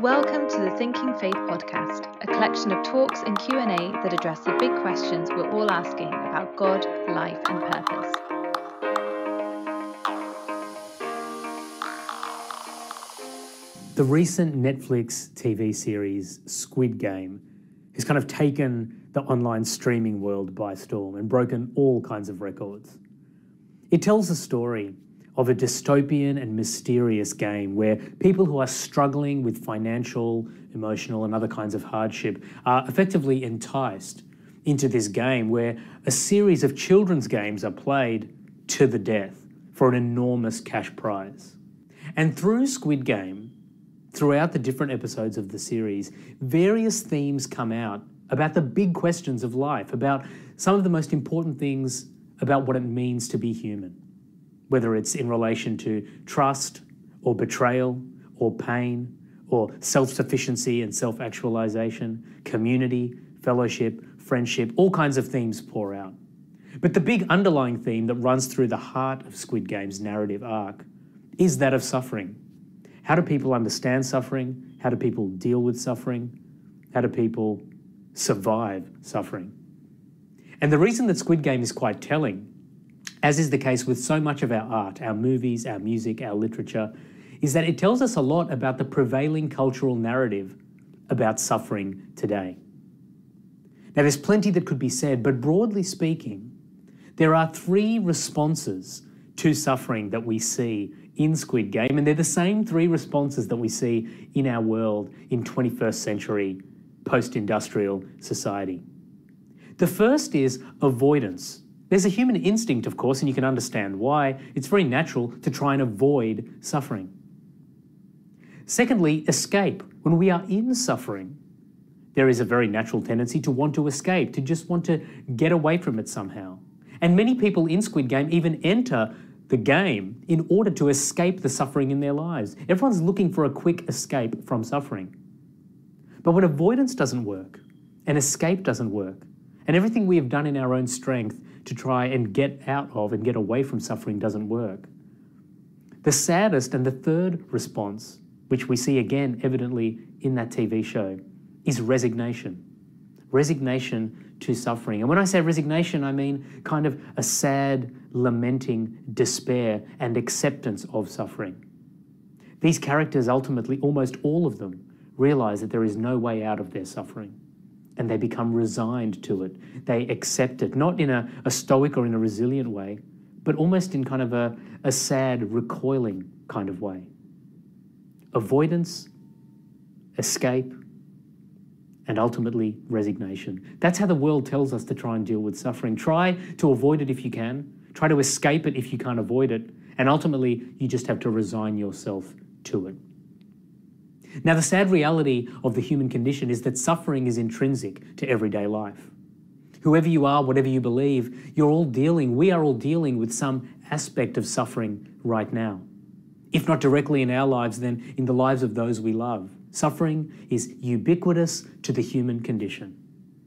Welcome to the Thinking Faith podcast, a collection of talks and Q&A that address the big questions we're all asking about God, life and purpose. The recent Netflix TV series Squid Game has kind of taken the online streaming world by storm and broken all kinds of records. It tells a story of a dystopian and mysterious game where people who are struggling with financial, emotional, and other kinds of hardship are effectively enticed into this game where a series of children's games are played to the death for an enormous cash prize. And through Squid Game, throughout the different episodes of the series, various themes come out about the big questions of life, about some of the most important things about what it means to be human whether it's in relation to trust or betrayal or pain or self sufficiency and self actualization, community, fellowship, friendship, all kinds of themes pour out. But the big underlying theme that runs through the heart of Squid Game's narrative arc is that of suffering. How do people understand suffering? How do people deal with suffering? How do people survive suffering? And the reason that Squid Game is quite telling as is the case with so much of our art, our movies, our music, our literature, is that it tells us a lot about the prevailing cultural narrative about suffering today. Now, there's plenty that could be said, but broadly speaking, there are three responses to suffering that we see in Squid Game, and they're the same three responses that we see in our world in 21st century post industrial society. The first is avoidance. There's a human instinct, of course, and you can understand why. It's very natural to try and avoid suffering. Secondly, escape. When we are in suffering, there is a very natural tendency to want to escape, to just want to get away from it somehow. And many people in Squid Game even enter the game in order to escape the suffering in their lives. Everyone's looking for a quick escape from suffering. But when avoidance doesn't work, and escape doesn't work, and everything we have done in our own strength to try and get out of and get away from suffering doesn't work. The saddest and the third response, which we see again evidently in that TV show, is resignation. Resignation to suffering. And when I say resignation, I mean kind of a sad, lamenting despair and acceptance of suffering. These characters ultimately, almost all of them, realize that there is no way out of their suffering and they become resigned to it. They accept it, not in a, a stoic or in a resilient way, but almost in kind of a, a sad, recoiling kind of way. Avoidance, escape, and ultimately resignation. That's how the world tells us to try and deal with suffering. Try to avoid it if you can, try to escape it if you can't avoid it, and ultimately you just have to resign yourself to it. Now, the sad reality of the human condition is that suffering is intrinsic to everyday life. Whoever you are, whatever you believe, you're all dealing, we are all dealing with some aspect of suffering right now. If not directly in our lives, then in the lives of those we love. Suffering is ubiquitous to the human condition.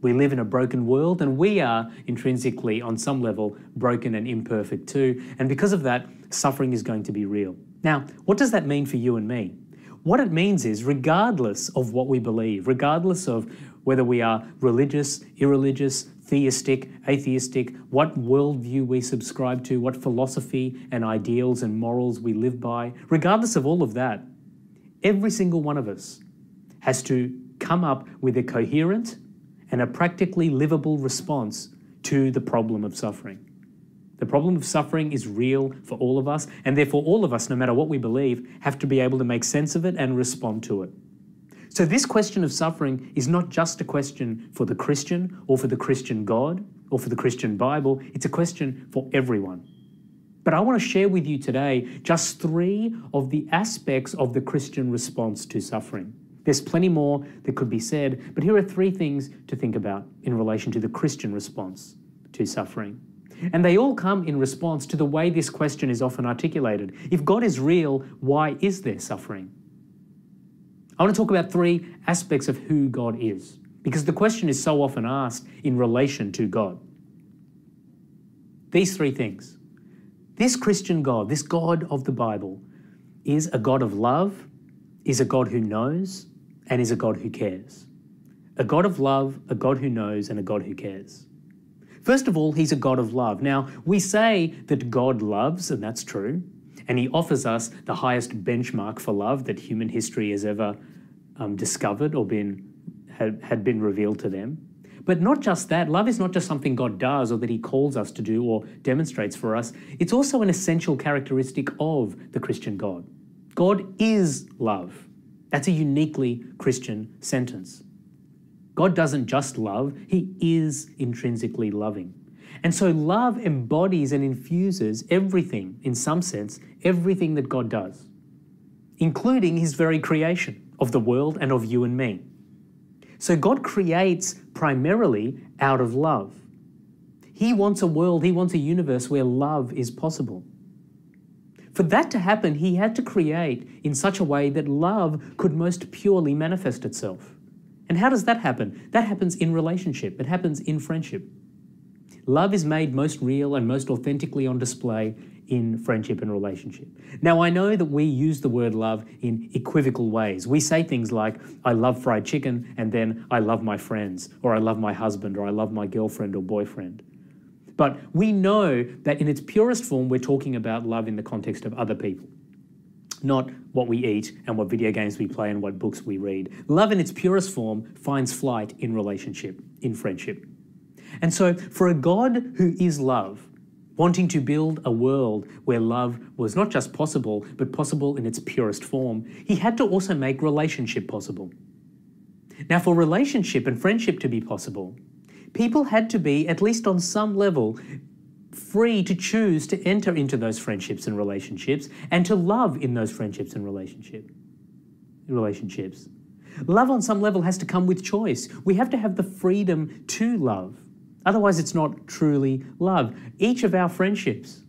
We live in a broken world and we are intrinsically, on some level, broken and imperfect too. And because of that, suffering is going to be real. Now, what does that mean for you and me? What it means is, regardless of what we believe, regardless of whether we are religious, irreligious, theistic, atheistic, what worldview we subscribe to, what philosophy and ideals and morals we live by, regardless of all of that, every single one of us has to come up with a coherent and a practically livable response to the problem of suffering. The problem of suffering is real for all of us, and therefore, all of us, no matter what we believe, have to be able to make sense of it and respond to it. So, this question of suffering is not just a question for the Christian or for the Christian God or for the Christian Bible, it's a question for everyone. But I want to share with you today just three of the aspects of the Christian response to suffering. There's plenty more that could be said, but here are three things to think about in relation to the Christian response to suffering. And they all come in response to the way this question is often articulated. If God is real, why is there suffering? I want to talk about three aspects of who God is, because the question is so often asked in relation to God. These three things. This Christian God, this God of the Bible, is a God of love, is a God who knows, and is a God who cares. A God of love, a God who knows, and a God who cares. First of all, he's a God of love. Now, we say that God loves, and that's true, and he offers us the highest benchmark for love that human history has ever um, discovered or been had, had been revealed to them. But not just that, love is not just something God does or that He calls us to do or demonstrates for us. It's also an essential characteristic of the Christian God. God is love. That's a uniquely Christian sentence. God doesn't just love, He is intrinsically loving. And so love embodies and infuses everything, in some sense, everything that God does, including His very creation of the world and of you and me. So God creates primarily out of love. He wants a world, He wants a universe where love is possible. For that to happen, He had to create in such a way that love could most purely manifest itself. And how does that happen? That happens in relationship, it happens in friendship. Love is made most real and most authentically on display in friendship and relationship. Now, I know that we use the word love in equivocal ways. We say things like, I love fried chicken, and then I love my friends, or I love my husband, or I love my girlfriend or boyfriend. But we know that in its purest form, we're talking about love in the context of other people, not what we eat and what video games we play and what books we read. Love in its purest form finds flight in relationship, in friendship. And so, for a God who is love, wanting to build a world where love was not just possible, but possible in its purest form, he had to also make relationship possible. Now, for relationship and friendship to be possible, people had to be, at least on some level, free to choose to enter into those friendships and relationships and to love in those friendships and relationship relationships. Love on some level has to come with choice. We have to have the freedom to love. Otherwise, it's not truly love. Each of our friendships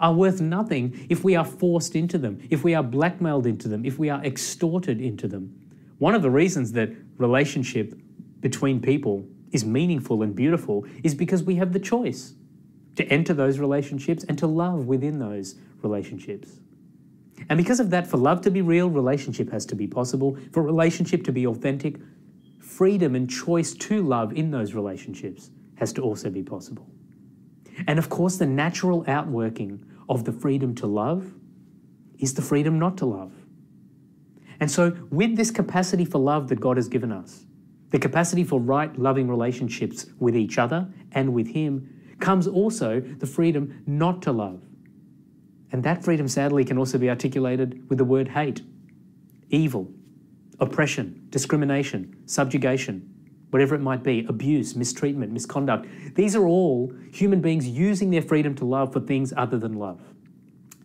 are worth nothing if we are forced into them, if we are blackmailed into them, if we are extorted into them. One of the reasons that relationship between people is meaningful and beautiful is because we have the choice to enter those relationships and to love within those relationships. And because of that, for love to be real, relationship has to be possible. For relationship to be authentic, freedom and choice to love in those relationships has to also be possible. And of course, the natural outworking of the freedom to love is the freedom not to love. And so, with this capacity for love that God has given us, the capacity for right, loving relationships with each other and with Him, comes also the freedom not to love. And that freedom, sadly, can also be articulated with the word hate, evil, oppression, discrimination, subjugation, whatever it might be, abuse, mistreatment, misconduct. These are all human beings using their freedom to love for things other than love.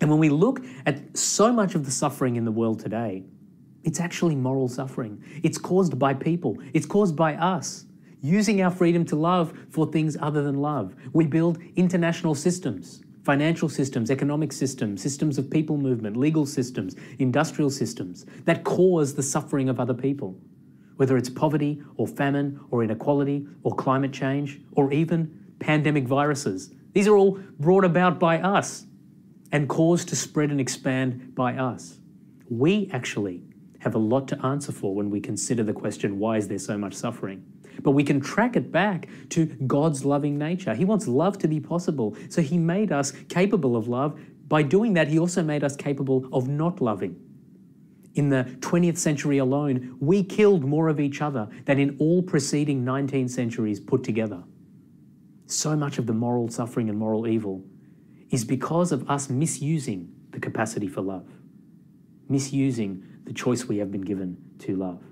And when we look at so much of the suffering in the world today, it's actually moral suffering. It's caused by people, it's caused by us using our freedom to love for things other than love. We build international systems financial systems, economic systems, systems of people movement, legal systems, industrial systems that cause the suffering of other people, whether it's poverty or famine or inequality or climate change or even pandemic viruses. These are all brought about by us and caused to spread and expand by us. We actually have a lot to answer for when we consider the question why is there so much suffering? But we can track it back to God's loving nature. He wants love to be possible. So He made us capable of love. By doing that, He also made us capable of not loving. In the 20th century alone, we killed more of each other than in all preceding 19 centuries put together. So much of the moral suffering and moral evil is because of us misusing the capacity for love, misusing the choice we have been given to love.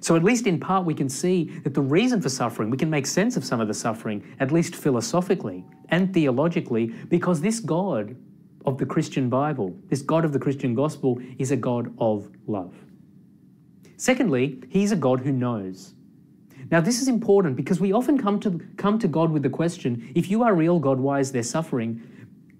So, at least in part, we can see that the reason for suffering, we can make sense of some of the suffering, at least philosophically and theologically, because this God of the Christian Bible, this God of the Christian gospel, is a God of love. Secondly, he's a God who knows. Now, this is important because we often come to, come to God with the question if you are real God, why is there suffering?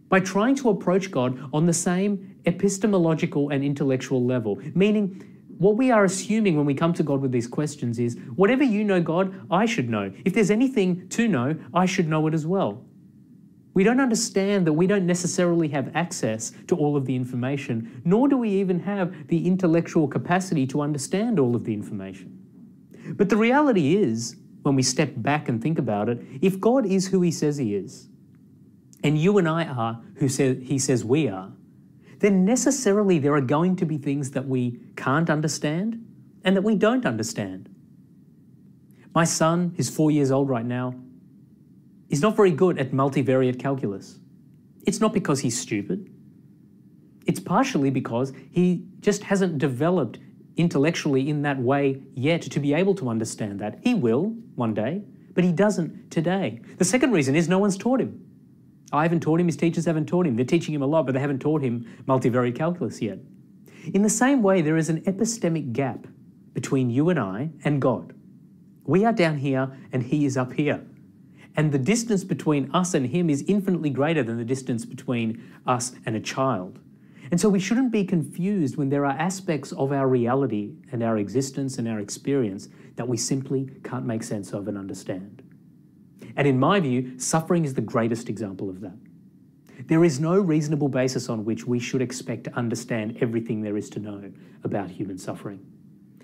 By trying to approach God on the same epistemological and intellectual level, meaning what we are assuming when we come to God with these questions is whatever you know, God, I should know. If there's anything to know, I should know it as well. We don't understand that we don't necessarily have access to all of the information, nor do we even have the intellectual capacity to understand all of the information. But the reality is, when we step back and think about it, if God is who He says He is, and you and I are who He says we are, then necessarily there are going to be things that we can't understand and that we don't understand. My son, who's four years old right now, is not very good at multivariate calculus. It's not because he's stupid. It's partially because he just hasn't developed intellectually in that way yet to be able to understand that. He will one day, but he doesn't today. The second reason is no one's taught him. I haven't taught him, his teachers haven't taught him. They're teaching him a lot, but they haven't taught him multivariate calculus yet. In the same way, there is an epistemic gap between you and I and God. We are down here and He is up here. And the distance between us and Him is infinitely greater than the distance between us and a child. And so we shouldn't be confused when there are aspects of our reality and our existence and our experience that we simply can't make sense of and understand. And in my view, suffering is the greatest example of that. There is no reasonable basis on which we should expect to understand everything there is to know about human suffering.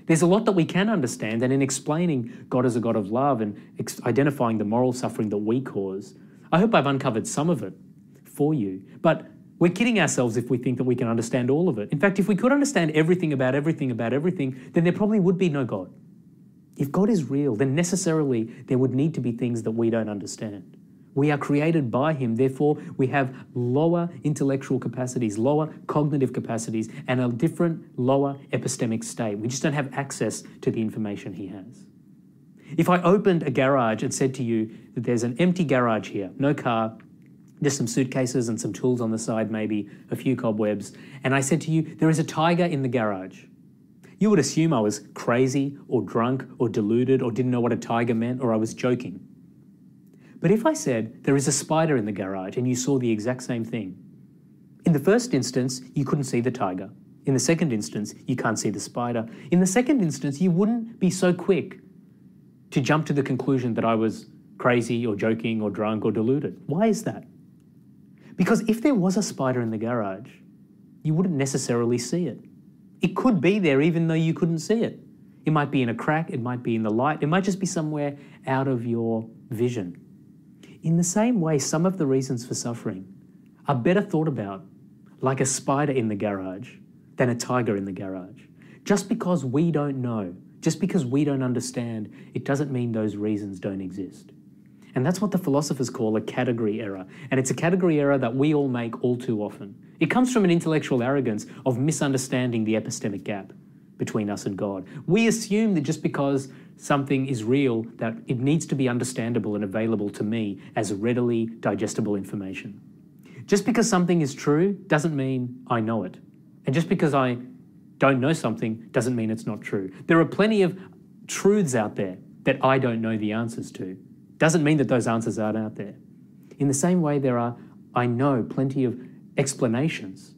There's a lot that we can understand, and in explaining God as a God of love and identifying the moral suffering that we cause, I hope I've uncovered some of it for you. But we're kidding ourselves if we think that we can understand all of it. In fact, if we could understand everything about everything about everything, then there probably would be no God. If God is real, then necessarily there would need to be things that we don't understand. We are created by Him, therefore, we have lower intellectual capacities, lower cognitive capacities, and a different, lower epistemic state. We just don't have access to the information He has. If I opened a garage and said to you that there's an empty garage here, no car, just some suitcases and some tools on the side, maybe a few cobwebs, and I said to you, there is a tiger in the garage, you would assume I was crazy or drunk or deluded or didn't know what a tiger meant or I was joking. But if I said there is a spider in the garage and you saw the exact same thing, in the first instance, you couldn't see the tiger. In the second instance, you can't see the spider. In the second instance, you wouldn't be so quick to jump to the conclusion that I was crazy or joking or drunk or deluded. Why is that? Because if there was a spider in the garage, you wouldn't necessarily see it. It could be there even though you couldn't see it. It might be in a crack, it might be in the light, it might just be somewhere out of your vision. In the same way, some of the reasons for suffering are better thought about, like a spider in the garage, than a tiger in the garage. Just because we don't know, just because we don't understand, it doesn't mean those reasons don't exist. And that's what the philosophers call a category error. And it's a category error that we all make all too often. It comes from an intellectual arrogance of misunderstanding the epistemic gap between us and God. We assume that just because something is real, that it needs to be understandable and available to me as readily digestible information. Just because something is true doesn't mean I know it. And just because I don't know something doesn't mean it's not true. There are plenty of truths out there that I don't know the answers to. Doesn't mean that those answers aren't out there. In the same way, there are, I know, plenty of explanations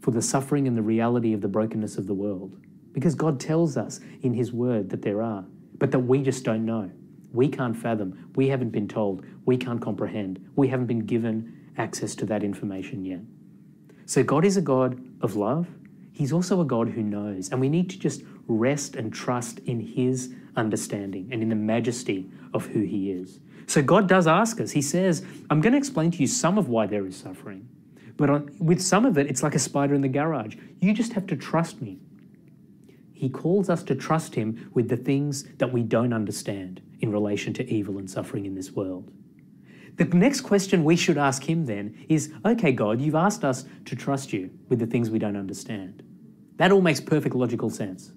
for the suffering and the reality of the brokenness of the world. Because God tells us in His Word that there are, but that we just don't know. We can't fathom. We haven't been told. We can't comprehend. We haven't been given access to that information yet. So, God is a God of love. He's also a God who knows. And we need to just rest and trust in His understanding and in the majesty of who He is. So God does ask us, He says, I'm going to explain to you some of why there is suffering. But on, with some of it, it's like a spider in the garage. You just have to trust me. He calls us to trust Him with the things that we don't understand in relation to evil and suffering in this world. The next question we should ask Him then is okay, God, you've asked us to trust you with the things we don't understand. That all makes perfect logical sense.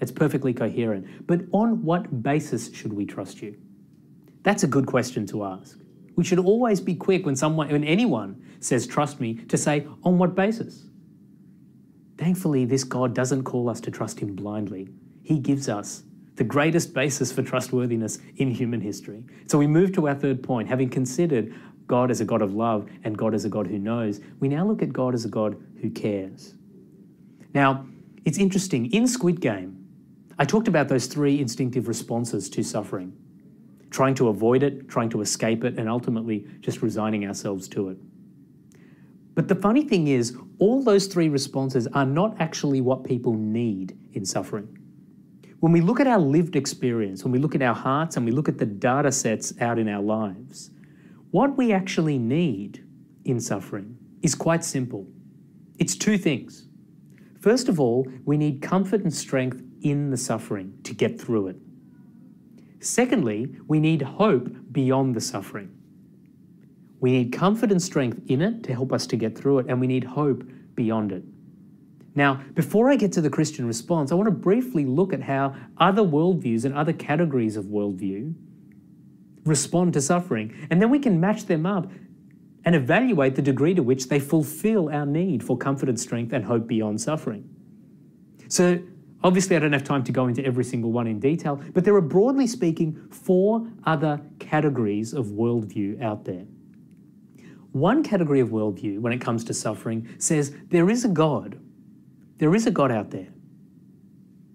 It's perfectly coherent. But on what basis should we trust you? That's a good question to ask. We should always be quick when someone when anyone says trust me to say on what basis? Thankfully, this God doesn't call us to trust him blindly. He gives us the greatest basis for trustworthiness in human history. So we move to our third point. Having considered God as a God of love and God as a God who knows, we now look at God as a God who cares. Now, it's interesting. In Squid Game, I talked about those three instinctive responses to suffering trying to avoid it, trying to escape it, and ultimately just resigning ourselves to it. But the funny thing is, all those three responses are not actually what people need in suffering. When we look at our lived experience, when we look at our hearts and we look at the data sets out in our lives, what we actually need in suffering is quite simple. It's two things. First of all, we need comfort and strength in the suffering to get through it. Secondly, we need hope beyond the suffering. We need comfort and strength in it to help us to get through it, and we need hope beyond it. Now, before I get to the Christian response, I want to briefly look at how other worldviews and other categories of worldview respond to suffering, and then we can match them up and evaluate the degree to which they fulfill our need for comfort and strength and hope beyond suffering. So, obviously, I don't have time to go into every single one in detail, but there are broadly speaking four other categories of worldview out there. One category of worldview, when it comes to suffering, says there is a God. There is a God out there.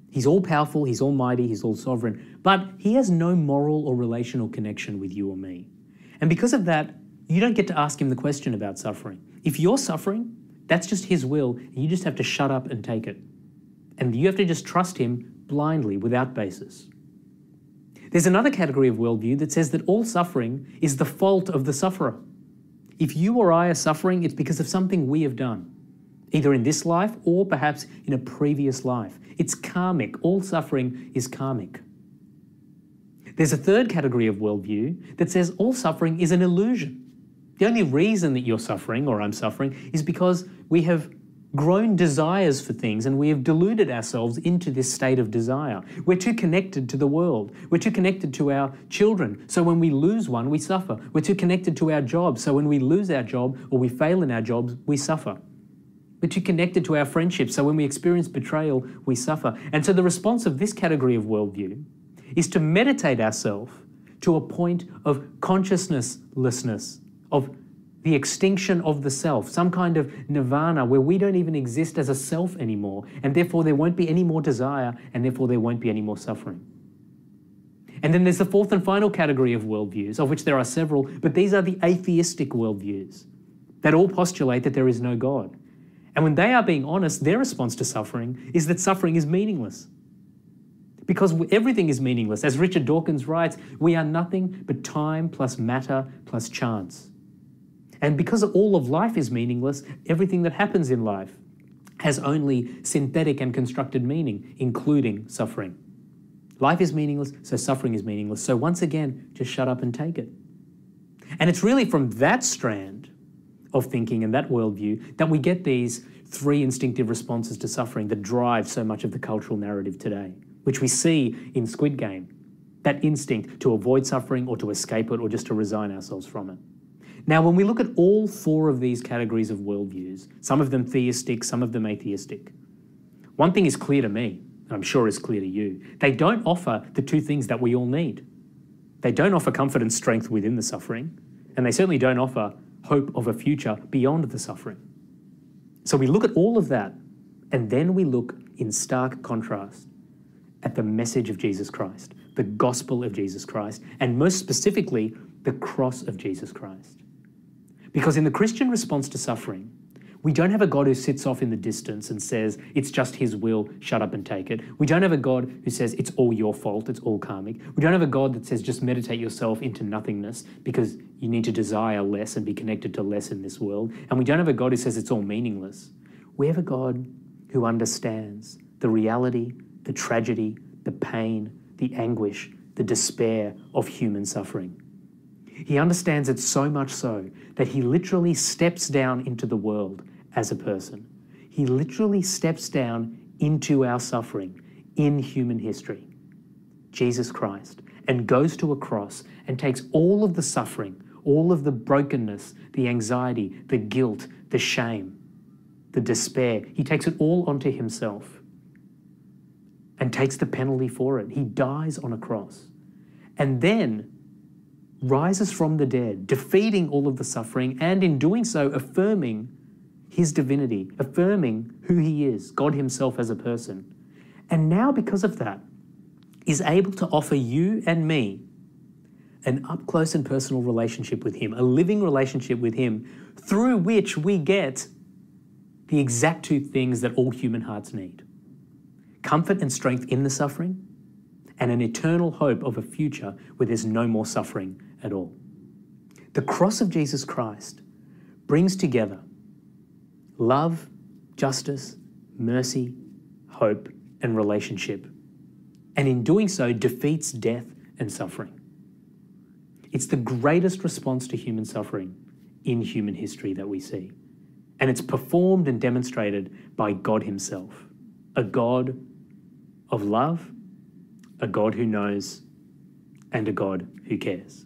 He's all powerful, he's almighty, he's all sovereign, but he has no moral or relational connection with you or me. And because of that, you don't get to ask him the question about suffering. If you're suffering, that's just his will, and you just have to shut up and take it. And you have to just trust him blindly without basis. There's another category of worldview that says that all suffering is the fault of the sufferer. If you or I are suffering, it's because of something we have done, either in this life or perhaps in a previous life. It's karmic. All suffering is karmic. There's a third category of worldview that says all suffering is an illusion. The only reason that you're suffering or I'm suffering is because we have grown desires for things and we have deluded ourselves into this state of desire. We're too connected to the world. We're too connected to our children. So when we lose one, we suffer. We're too connected to our job. So when we lose our job or we fail in our jobs, we suffer. We're too connected to our friendships. So when we experience betrayal, we suffer. And so the response of this category of worldview is to meditate ourselves to a point of consciousnesslessness of the extinction of the self, some kind of nirvana where we don't even exist as a self anymore, and therefore there won't be any more desire, and therefore there won't be any more suffering. And then there's the fourth and final category of worldviews, of which there are several, but these are the atheistic worldviews that all postulate that there is no God. And when they are being honest, their response to suffering is that suffering is meaningless. Because everything is meaningless. As Richard Dawkins writes, we are nothing but time plus matter plus chance. And because all of life is meaningless, everything that happens in life has only synthetic and constructed meaning, including suffering. Life is meaningless, so suffering is meaningless. So once again, just shut up and take it. And it's really from that strand of thinking and that worldview that we get these three instinctive responses to suffering that drive so much of the cultural narrative today, which we see in Squid Game. That instinct to avoid suffering or to escape it or just to resign ourselves from it. Now, when we look at all four of these categories of worldviews, some of them theistic, some of them atheistic, one thing is clear to me, and I'm sure is clear to you. They don't offer the two things that we all need. They don't offer comfort and strength within the suffering, and they certainly don't offer hope of a future beyond the suffering. So we look at all of that, and then we look in stark contrast at the message of Jesus Christ, the gospel of Jesus Christ, and most specifically, the cross of Jesus Christ. Because in the Christian response to suffering, we don't have a God who sits off in the distance and says, it's just his will, shut up and take it. We don't have a God who says, it's all your fault, it's all karmic. We don't have a God that says, just meditate yourself into nothingness because you need to desire less and be connected to less in this world. And we don't have a God who says it's all meaningless. We have a God who understands the reality, the tragedy, the pain, the anguish, the despair of human suffering. He understands it so much so that he literally steps down into the world as a person. He literally steps down into our suffering in human history, Jesus Christ, and goes to a cross and takes all of the suffering, all of the brokenness, the anxiety, the guilt, the shame, the despair. He takes it all onto himself and takes the penalty for it. He dies on a cross. And then rises from the dead, defeating all of the suffering, and in doing so, affirming his divinity, affirming who he is, God himself as a person. And now, because of that, is able to offer you and me an up close and personal relationship with Him, a living relationship with Him, through which we get the exact two things that all human hearts need comfort and strength in the suffering, and an eternal hope of a future where there's no more suffering at all. The cross of Jesus Christ brings together love, justice, mercy, hope, and relationship, and in doing so, defeats death and suffering. It's the greatest response to human suffering in human history that we see. And it's performed and demonstrated by God Himself, a God of love, a God who knows, and a God who cares.